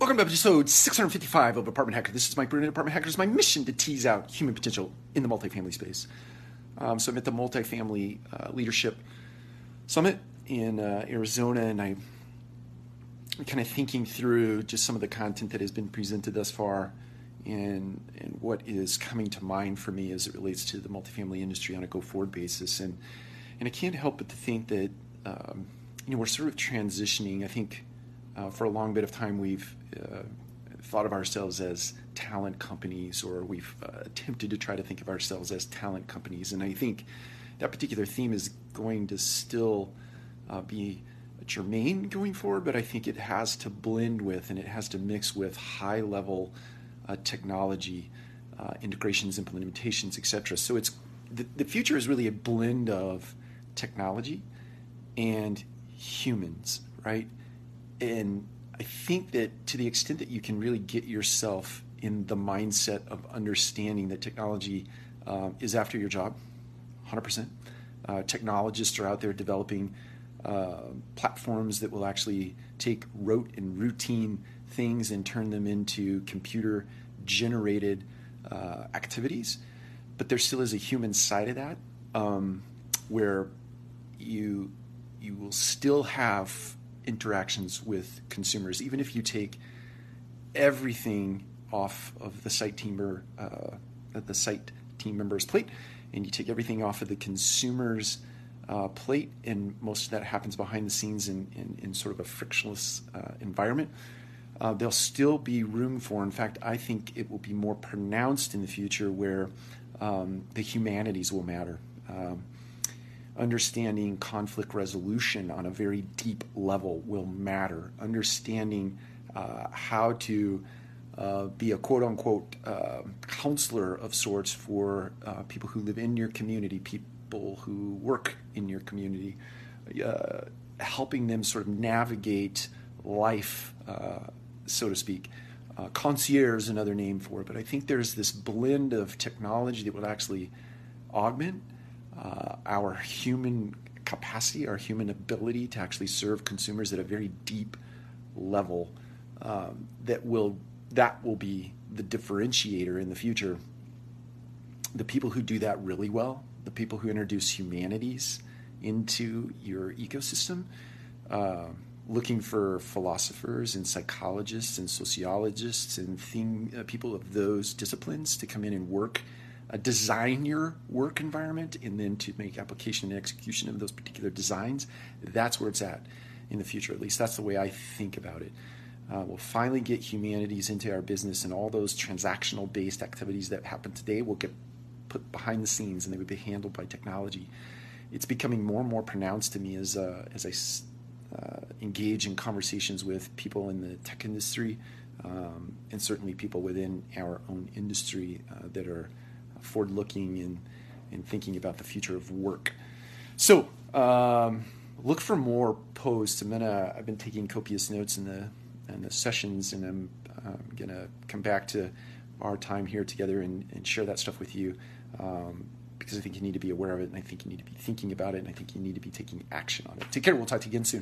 Welcome to episode 655 of Apartment Hacker. This is Mike Bruno, Apartment Hacker. It's my mission to tease out human potential in the multifamily space. Um, so I'm at the Multifamily uh, Leadership Summit in uh, Arizona, and I, am kind of thinking through just some of the content that has been presented thus far and, and what is coming to mind for me as it relates to the multifamily industry on a go-forward basis. And, and I can't help but to think that, um, you know, we're sort of transitioning, I think, uh, for a long bit of time, we've uh, thought of ourselves as talent companies, or we've uh, attempted to try to think of ourselves as talent companies. And I think that particular theme is going to still uh, be germane going forward, but I think it has to blend with and it has to mix with high level uh, technology uh, integrations, implementations, etc. So it's the, the future is really a blend of technology and humans, right? And I think that to the extent that you can really get yourself in the mindset of understanding that technology um, is after your job, 100%. Uh, technologists are out there developing uh, platforms that will actually take rote and routine things and turn them into computer generated uh, activities. But there still is a human side of that um, where you you will still have interactions with consumers, even if you take everything off of the site team uh, the site team member's plate, and you take everything off of the consumer's uh, plate, and most of that happens behind the scenes in, in, in sort of a frictionless uh, environment. Uh, there'll still be room for, in fact, I think it will be more pronounced in the future where um, the humanities will matter. Um, understanding conflict resolution on a very deep level will matter. Understanding uh, how to uh, be a quote unquote uh, counselor of sorts for uh, people who live in your community, people who work in your community, uh, helping them sort of navigate life, uh, so to speak. concierge is another name for it, but I think there's this blend of technology that will actually augment uh, our human capacity, our human ability to actually serve consumers at a very deep level um, that will that will be the differentiator in the future. The people who do that really well, the people who introduce humanities into your ecosystem, uh, looking for philosophers and psychologists and sociologists and thing, uh, people of those disciplines to come in and work uh, design your work environment and then to make application and execution of those particular designs, that's where it's at in the future. At least that's the way I think about it. Uh, we'll finally get humanities into our business, and all those transactional based activities that happen today will get put behind the scenes and they would be handled by technology. It's becoming more and more pronounced to me as, uh, as I uh, engage in conversations with people in the tech industry um, and certainly people within our own industry uh, that are forward looking and, and thinking about the future of work. So, um, look for more posts. I'm gonna, I've been taking copious notes in the, in the sessions, and I'm, I'm gonna come back to our time here together and, and share that stuff with you. Um, because I think you need to be aware of it, and I think you need to be thinking about it, and I think you need to be taking action on it. Take care. We'll talk to you again soon.